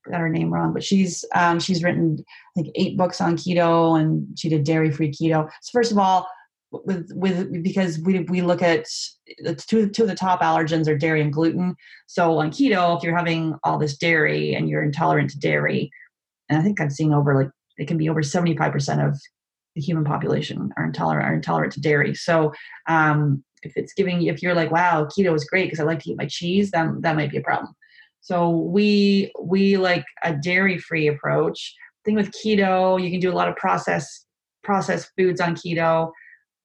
Speaker 2: got her name wrong, but she's um, she's written like eight books on keto, and she did dairy free keto. So first of all, with with because we we look at two two of the top allergens are dairy and gluten. So on keto, if you're having all this dairy and you're intolerant to dairy and I think I've seen over like it can be over 75% of the human population are intolerant are intolerant to dairy. So um, if it's giving if you're like wow keto is great because I like to eat my cheese, then that might be a problem. So we we like a dairy free approach. Thing with keto, you can do a lot of processed processed foods on keto.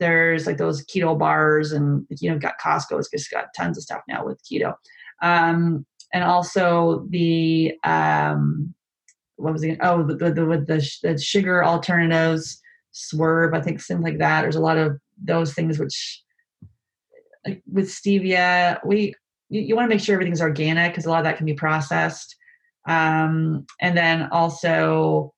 Speaker 2: There's like those keto bars, and you know, got Costco. Costco's just got tons of stuff now with keto. Um, and also the um, what was it? Oh, the the, with the, the sugar alternatives, swerve, I think something like that. There's a lot of those things which like with stevia we you, you want to make sure everything's organic because a lot of that can be processed um, and then also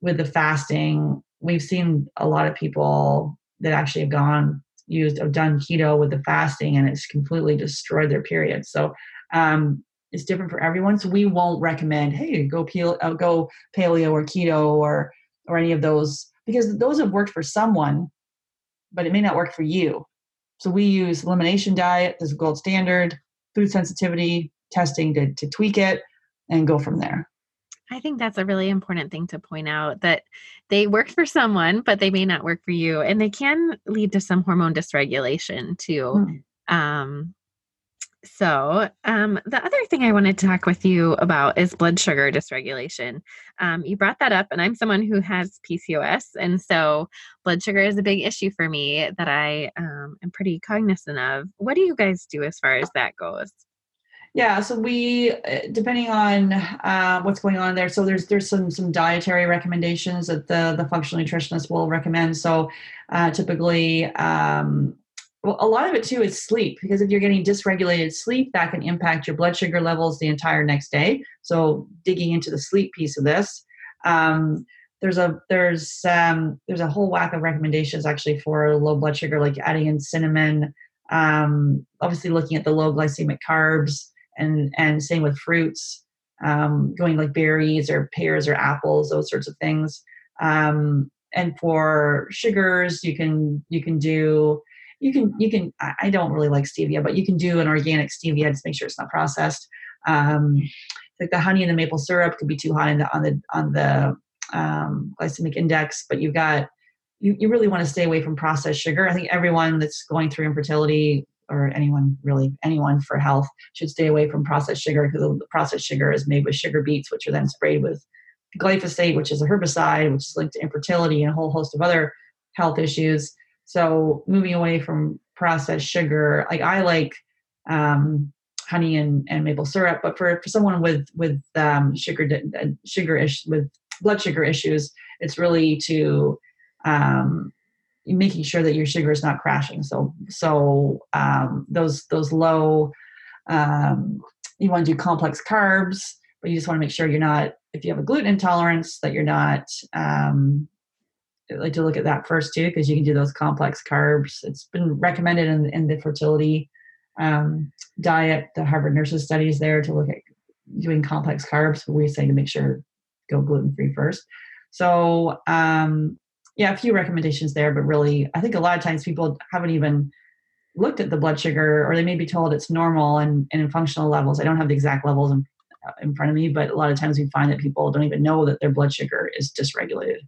Speaker 2: with the fasting we've seen a lot of people that actually have gone used have done keto with the fasting and it's completely destroyed their period so um, it's different for everyone so we won't recommend hey go peel, uh, go paleo or keto or or any of those because those have worked for someone but it may not work for you so we use elimination diet as a gold standard food sensitivity testing to, to tweak it and go from there
Speaker 1: I think that's a really important thing to point out that they work for someone, but they may not work for you. And they can lead to some hormone dysregulation too. Mm. Um, so, um, the other thing I wanted to talk with you about is blood sugar dysregulation. Um, you brought that up, and I'm someone who has PCOS, and so blood sugar is a big issue for me that I um, am pretty cognizant of. What do you guys do as far as that goes?
Speaker 2: Yeah, so we, uh, depending on uh, what's going on there, so there's there's some some dietary recommendations that the the functional nutritionist will recommend. So uh, typically, um, well, a lot of it too is sleep because if you're getting dysregulated sleep, that can impact your blood sugar levels the entire next day. So digging into the sleep piece of this, um, there's a there's um, there's a whole whack of recommendations actually for low blood sugar, like adding in cinnamon. Um, obviously, looking at the low glycemic carbs and and same with fruits um, going like berries or pears or apples those sorts of things um, and for sugars you can you can do you can you can i don't really like stevia but you can do an organic stevia to make sure it's not processed. Um, like the honey and the maple syrup could be too high on the on the on the um, glycemic index but you've got you, you really want to stay away from processed sugar. I think everyone that's going through infertility or anyone really anyone for health should stay away from processed sugar because the processed sugar is made with sugar beets which are then sprayed with glyphosate which is a herbicide which is linked to infertility and a whole host of other health issues so moving away from processed sugar like i like um, honey and, and maple syrup but for, for someone with with um, sugar sugar ish with blood sugar issues it's really to um, making sure that your sugar is not crashing. So so um, those those low um, you want to do complex carbs, but you just want to make sure you're not if you have a gluten intolerance that you're not um, like to look at that first too because you can do those complex carbs. It's been recommended in, in the fertility um, diet. The Harvard nurses studies there to look at doing complex carbs. But we say to make sure go gluten free first. So um, yeah, a few recommendations there, but really, I think a lot of times people haven't even looked at the blood sugar, or they may be told it's normal and, and in functional levels. I don't have the exact levels in, in front of me, but a lot of times we find that people don't even know that their blood sugar is dysregulated.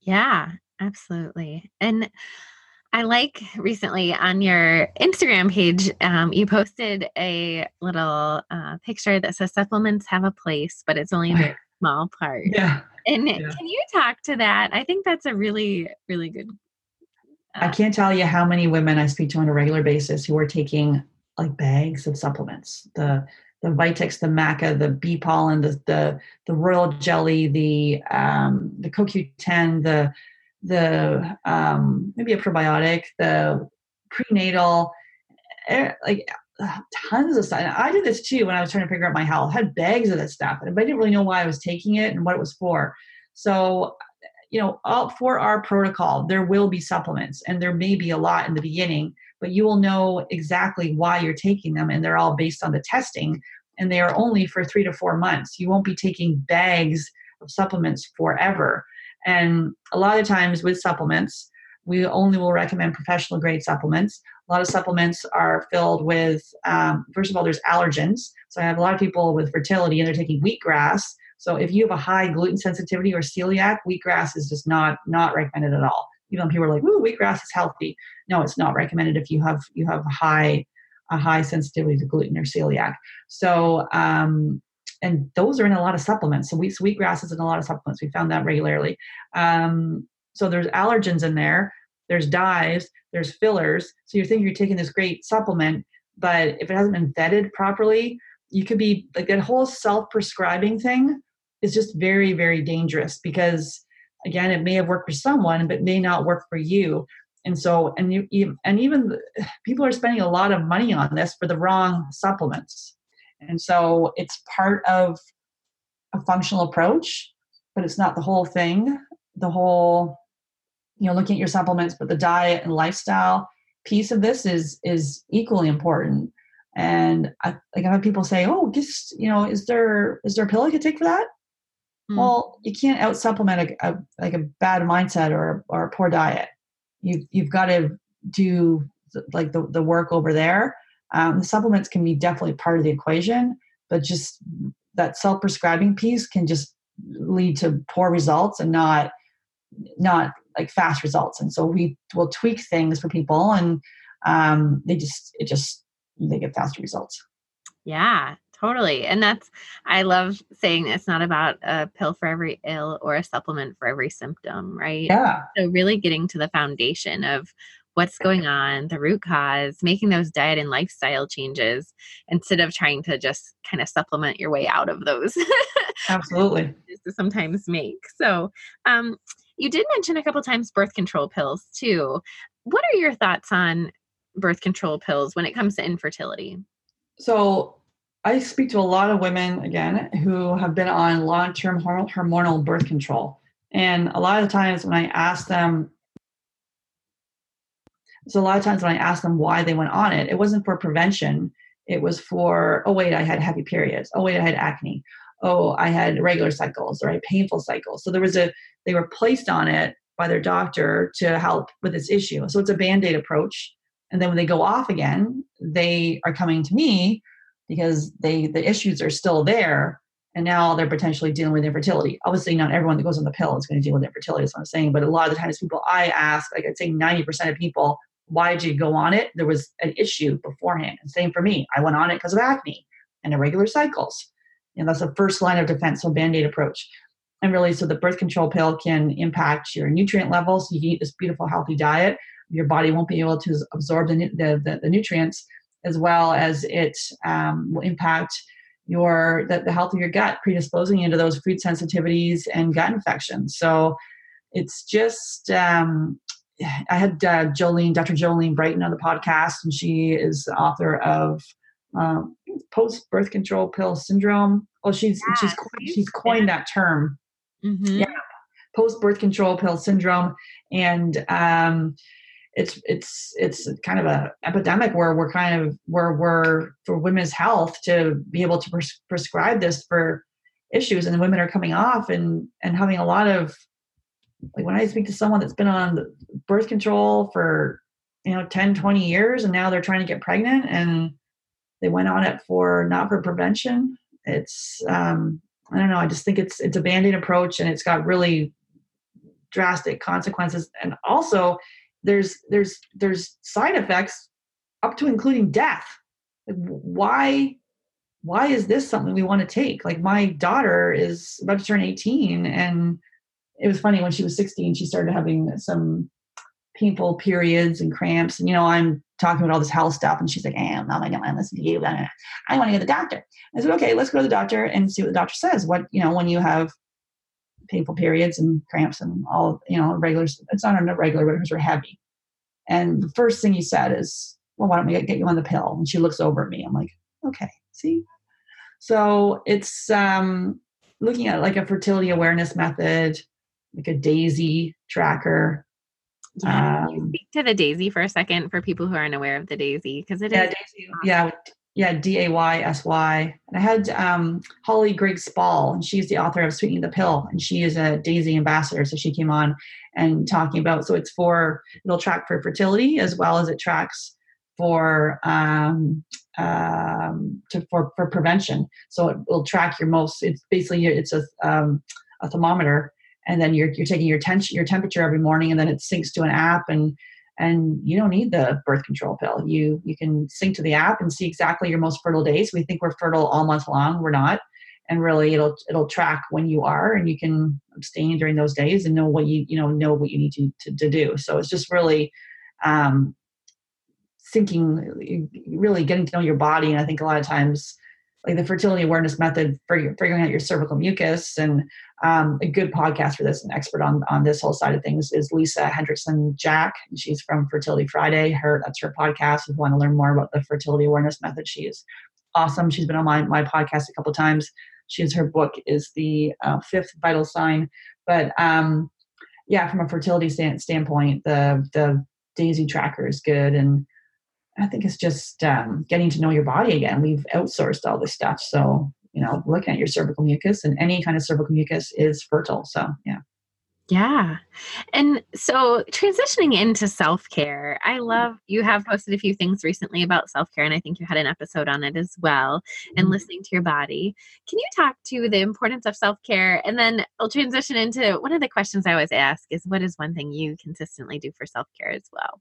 Speaker 1: Yeah, absolutely. And I like recently on your Instagram page, um, you posted a little uh, picture that says supplements have a place, but it's only a very *laughs* small part.
Speaker 2: Yeah.
Speaker 1: And yeah. can you talk to that? I think that's a really, really good.
Speaker 2: Uh, I can't tell you how many women I speak to on a regular basis who are taking like bags of supplements. The the Vitex, the Maca, the bee pollen, the the the royal jelly, the um, the CoQ10, the the um, maybe a probiotic, the prenatal, eh, like tons of stuff. And I did this too when I was trying to figure out my health. I had bags of this stuff, but I didn't really know why I was taking it and what it was for. So, you know, all, for our protocol, there will be supplements, and there may be a lot in the beginning, but you will know exactly why you're taking them, and they're all based on the testing, and they are only for three to four months. You won't be taking bags of supplements forever. And a lot of times with supplements, we only will recommend professional grade supplements. A lot of supplements are filled with, um, first of all, there's allergens. So I have a lot of people with fertility and they're taking wheatgrass. So if you have a high gluten sensitivity or celiac, wheatgrass is just not not recommended at all. Even though people are like, "Ooh, wheatgrass is healthy," no, it's not recommended if you have you have a high a high sensitivity to gluten or celiac. So um, and those are in a lot of supplements. So wheat, wheatgrass is in a lot of supplements. We found that regularly. Um, so there's allergens in there, there's dyes, there's fillers. So you're thinking you're taking this great supplement, but if it hasn't been vetted properly, you could be like that whole self-prescribing thing is just very, very dangerous because again, it may have worked for someone, but may not work for you. and so and you, and even *sighs* people are spending a lot of money on this for the wrong supplements and so it's part of a functional approach but it's not the whole thing the whole you know looking at your supplements but the diet and lifestyle piece of this is is equally important and I, like I've had people say, "Oh, just you know, is there is there a pill I could take for that?" Mm. Well, you can't out supplement a, a, like a bad mindset or or a poor diet. You you've got to do like the the work over there. Um, the supplements can be definitely part of the equation, but just that self prescribing piece can just lead to poor results and not not like fast results. And so we will tweak things for people, and um, they just it just they get faster results.
Speaker 1: Yeah, totally. And that's, I love saying it's not about a pill for every ill or a supplement for every symptom, right?
Speaker 2: Yeah.
Speaker 1: So, really getting to the foundation of what's going on, the root cause, making those diet and lifestyle changes instead of trying to just kind of supplement your way out of those. *laughs*
Speaker 2: Absolutely.
Speaker 1: to sometimes make. So, um, you did mention a couple times birth control pills too. What are your thoughts on birth control pills when it comes to infertility?
Speaker 2: So, I speak to a lot of women again who have been on long term hormonal birth control. And a lot of the times when I ask them, so a lot of times when I ask them why they went on it, it wasn't for prevention. It was for, oh, wait, I had heavy periods. Oh, wait, I had acne. Oh, I had regular cycles or I had painful cycles. So there was a, they were placed on it by their doctor to help with this issue. So it's a band aid approach and then when they go off again they are coming to me because they the issues are still there and now they're potentially dealing with infertility. Obviously not everyone that goes on the pill is going to deal with infertility is what i'm saying but a lot of the times people i ask like i'd say 90% of people why did you go on it? There was an issue beforehand and same for me. I went on it because of acne and irregular cycles. And that's the first line of defense so band-aid approach. And really so the birth control pill can impact your nutrient levels. You can eat this beautiful healthy diet. Your body won't be able to absorb the, the, the, the nutrients as well as it um, will impact your the, the health of your gut predisposing you to those food sensitivities and gut infections. So it's just um, i had uh, jolene dr jolene brighton on the podcast and she is the author of um, post birth control pill syndrome. Oh she's yeah, she's she's coined that term. Mm-hmm. yeah post birth control pill syndrome. And um, it's it's it's kind of a epidemic where we're kind of where we're for women's health to be able to pres- prescribe this for issues. And the women are coming off and and having a lot of like when i speak to someone that's been on birth control for you know 10 20 years and now they're trying to get pregnant and they went on it for not for prevention it's um i don't know i just think it's it's a band-aid approach and it's got really drastic consequences. And also there's there's there's side effects up to including death. Why why is this something we want to take? Like my daughter is about to turn 18 and it was funny when she was 16 she started having some painful periods and cramps and you know i'm talking about all this health stuff and she's like hey, i'm not going to listen to you i want to go to the doctor. I said okay let's go to the doctor and see what the doctor says. What you know when you have painful periods and cramps and all you know regulars. it's not a regular but hers are heavy. And the first thing he said is well why don't we get you on the pill? And she looks over at me. I'm like okay see? So it's um looking at like a fertility awareness method like a Daysy tracker.
Speaker 1: Yeah, um, speak to the Daysy for a second for people who aren't aware of the Daysy? Because it
Speaker 2: yeah,
Speaker 1: is
Speaker 2: Daysy, yeah yeah, D A Y S Y. And I had um, Holly Grigg Spall, and she's the author of Sweetening the Pill, and she is a Daysy ambassador. So she came on and talking about. So it's for it'll track for fertility as well as it tracks for um, um, to, for for prevention. So it will track your most. It's basically it's a um, a thermometer, and then you're you're taking your tension your temperature every morning, and then it syncs to an app and and you don't need the birth control pill. You you can sync to the app and see exactly your most fertile days. We think we're fertile all month long. We're not, and really it'll it'll track when you are, and you can abstain during those days and know what you you know know what you need to to, to do. So it's just really um, syncing, really getting to know your body. And I think a lot of times like the fertility awareness method for figuring out your cervical mucus. And um, a good podcast for this an expert on on this whole side of things is lisa hendrickson jack. She's from fertility friday. Her that's her podcast. If you want to learn more about the fertility awareness method she is awesome. She's been on my, my podcast a couple times. She's her book is the uh, fifth vital sign. But um, yeah from a fertility stand, standpoint the the Daysy tracker is good. And I think it's just um, getting to know your body again. We've outsourced all this stuff. So, you know, looking at your cervical mucus and any kind of cervical mucus is fertile. So, yeah.
Speaker 1: Yeah. And so transitioning into self care, I love you have posted a few things recently about self care, and I think you had an episode on it as well, and mm-hmm. listening to your body. Can you talk to the importance of self care? And then I'll transition into one of the questions I always ask is what is one thing you consistently do for self care as well?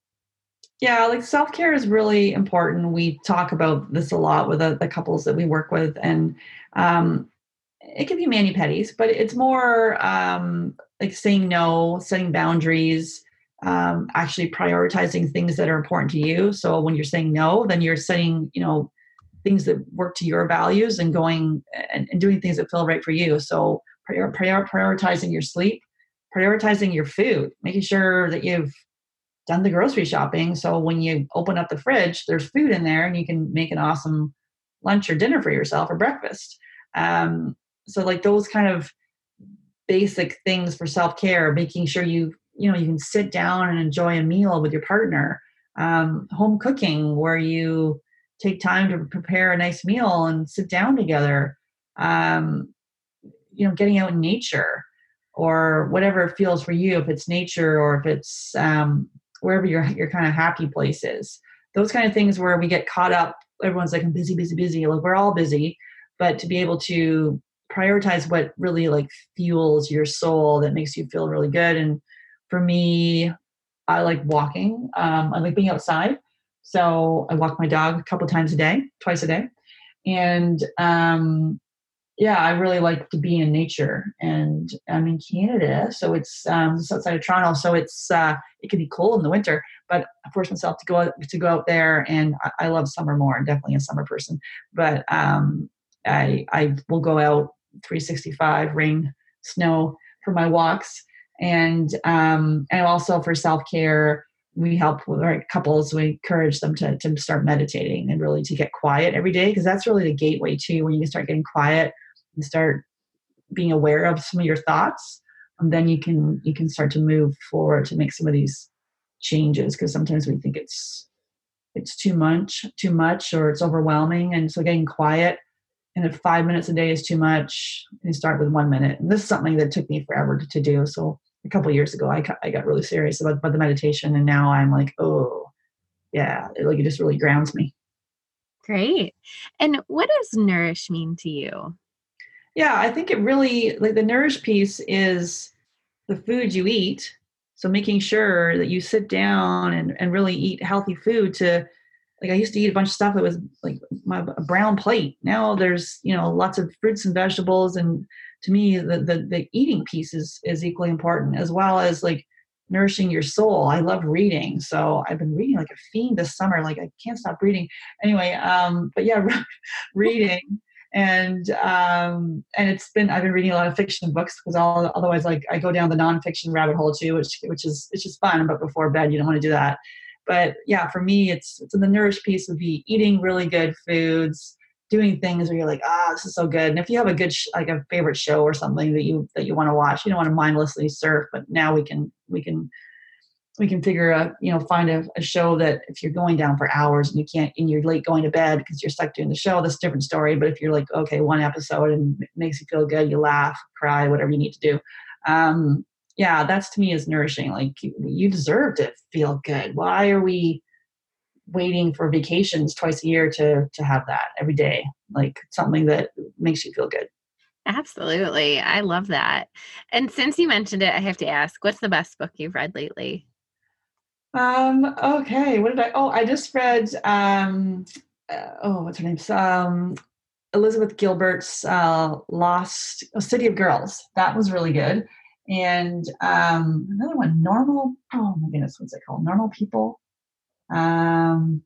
Speaker 2: Yeah, like self care is really important. We talk about this a lot with the, the couples that we work with, and um, it can be mani pedis, but it's more um, like saying no, setting boundaries, um, actually prioritizing things that are important to you. So when you're saying no, then you're setting, you know, things that work to your values and going and, and doing things that feel right for you. So prior, prior, prioritizing your sleep, prioritizing your food, making sure that you've done the grocery shopping. So when you open up the fridge, there's food in there and you can make an awesome lunch or dinner for yourself or breakfast. Um, so like those kind of basic things for self-care, making sure you, you know, you can sit down and enjoy a meal with your partner. Um, home cooking where you take time to prepare a nice meal and sit down together. Um, you know, getting out in nature or whatever it feels for you, if it's nature or if it's um, wherever your your kind of happy place is. Those kind of things where we get caught up. Everyone's like, I'm busy, busy, busy. Like we're all busy, but to be able to prioritize what really like fuels your soul that makes you feel really good. And for me, I like walking. Um, I like being outside. So I walk my dog a couple times a day, twice a day. And um, yeah, I really like to be in nature, and I'm in Canada, so it's um, just outside of Toronto, so it's uh, it can be cold in the winter. But I force myself to go out, to go out there, and I, I love summer more. I'm definitely a summer person, but um, I I will go out 365, rain, snow for my walks, and um, and also for self care. We help with our couples. We encourage them to to start meditating and really to get quiet every day because that's really the gateway too. When you start getting quiet and start being aware of some of your thoughts and then you can you can start to move forward to make some of these changes because sometimes we think it's it's too much too much or it's overwhelming and so getting quiet and if five minutes a day is too much you start with one minute. And this is something that took me forever to, to do so a couple years ago I I got really serious about, about the meditation and now i'm like oh yeah it, like it just really grounds me.
Speaker 1: Great. And what does nourish mean to you
Speaker 2: yeah, I think it really like the nourish piece is the food you eat. So making sure that you sit down and, and really eat healthy food to like I used to eat a bunch of stuff that was like my brown plate. Now there's, you know, lots of fruits and vegetables and to me the, the the eating piece is is equally important as well as like nourishing your soul. I love reading. So I've been reading like a fiend this summer. Like I can't stop reading. Anyway, um, but yeah, *laughs* reading and um, and it's been I've been reading a lot of fiction books because all otherwise like I go down the nonfiction rabbit hole too, which which is it's just fun. But before bed, you don't want to do that. But yeah, for me, it's it's in the nourish piece would be eating really good foods, doing things where you're like, ah, oh, this is so good. And if you have a good sh- like a favorite show or something that you that you want to watch, you don't want to mindlessly surf. But now we can we can we can figure out, you know, find a, a, show that if you're going down for hours and you can't, and you're late going to bed because you're stuck doing the show, that's a different story. But if you're like, okay, one episode and it makes you feel good, you laugh, cry, whatever you need to do. Um, yeah, that's to me is nourishing. Like you, you deserve to feel good. Why are we waiting for vacations twice a year to to have that every day? Like something that makes you feel good.
Speaker 1: Absolutely. I love that. And since you mentioned it, I have to ask, what's the best book you've read lately?
Speaker 2: Um, okay, what did I? Oh, I just read. Um, uh, oh, what's her name? Um, Elizabeth Gilbert's uh, Lost oh, City of Girls. That was really good. And um, another one, Normal. Oh my goodness, what's it called? Normal People. Um,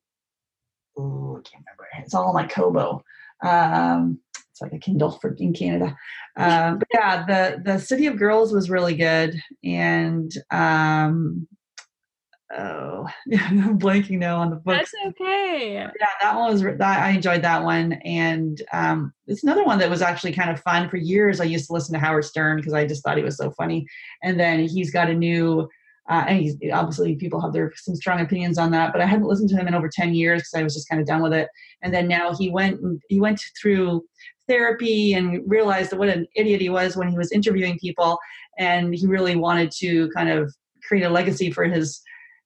Speaker 2: oh, I can't remember. It's all my Kobo. Um, it's like a Kindle for in Canada. Um, but yeah, the the City of Girls was really good, and um, oh, I'm *laughs* blanking now on the book.
Speaker 1: That's okay.
Speaker 2: Yeah, that one was that I enjoyed that one, and um, it's another one that was actually kind of fun. For years, I used to listen to Howard Stern because I just thought he was so funny, and then he's got a new. Uh, and he's obviously people have their some strong opinions on that, but I hadn't listened to him in over ten years because I was just kind of done with it. And then now he went he went through therapy and realized what an idiot he was when he was interviewing people, and he really wanted to kind of create a legacy for his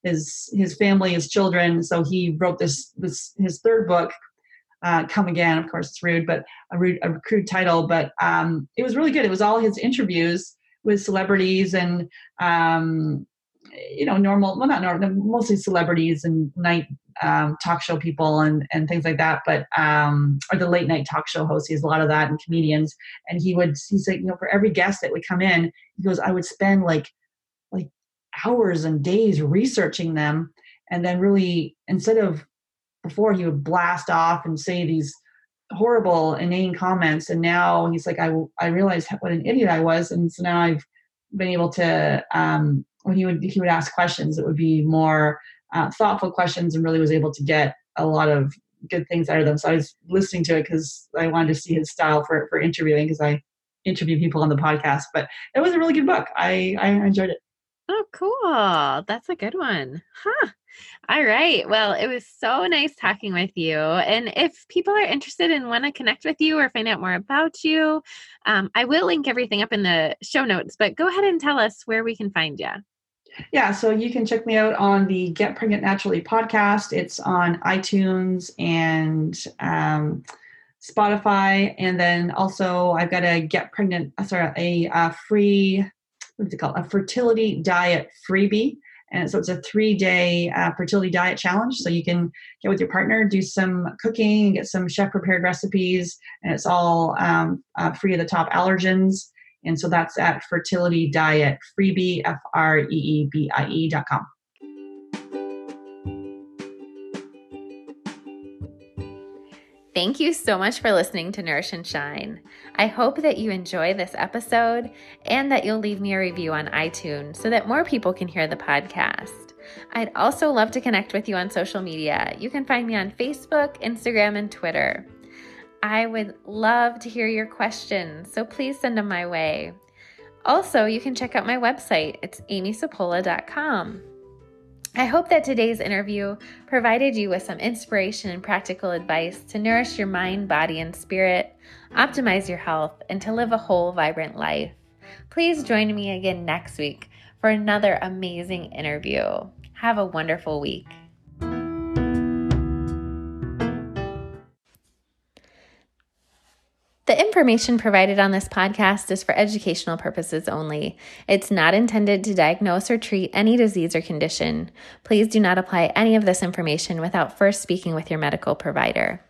Speaker 2: his his family, his children. So he wrote this this his third book, uh, "Come Again." Of course, it's rude, but a rude, a crude title. But um, it was really good. It was all his interviews with celebrities and um, you know normal, well not normal, mostly celebrities and night um, talk show people and and things like that. But um, or the late night talk show hosts. He has a lot of that and comedians. And he would he's like you know for every guest that would come in, he goes I would spend like like hours and days researching them. And then really instead of before he would blast off and say these horrible inane comments. And now he's like i i realized what an idiot i was. And so now i've been able to um when he would he would ask questions it would be more uh, thoughtful questions and really was able to get a lot of good things out of them. So i was listening to it because i wanted to see his style for for interviewing because i interview people on the podcast. But it was a really good book. I i enjoyed it
Speaker 1: Oh, cool. That's a good one. Huh. All right. Well, it was so nice talking with you. And if people are interested and want to connect with you or find out more about you, um, I will link everything up in the show notes, but go ahead and tell us where we can find you.
Speaker 2: Yeah, so you can check me out on the Get Pregnant Naturally podcast. It's on iTunes and um, Spotify. And then also, I've got a Get Pregnant, uh, sorry, a, a free what's it called? A fertility diet freebie. And so it's a three day uh, fertility diet challenge. So you can get with your partner, do some cooking, get some chef prepared recipes, and it's all um, uh, free of the top allergens. And so that's at fertility diet freebie, F R E E B I E dot com.
Speaker 1: Thank you so much for listening to Nourish and Shine. I hope that you enjoy this episode and that you'll leave me a review on iTunes so that more people can hear the podcast. I'd also love to connect with you on social media. You can find me on Facebook, Instagram, and Twitter. I would love to hear your questions, so please send them my way. Also, you can check out my website. It's amysapola.com. I hope that today's interview provided you with some inspiration and practical advice to nourish your mind, body, and spirit, optimize your health, and to live a whole, vibrant life. Please join me again next week for another amazing interview. Have a wonderful week. The information provided on this podcast is for educational purposes only. It's not intended to diagnose or treat any disease or condition. Please do not apply any of this information without first speaking with your medical provider.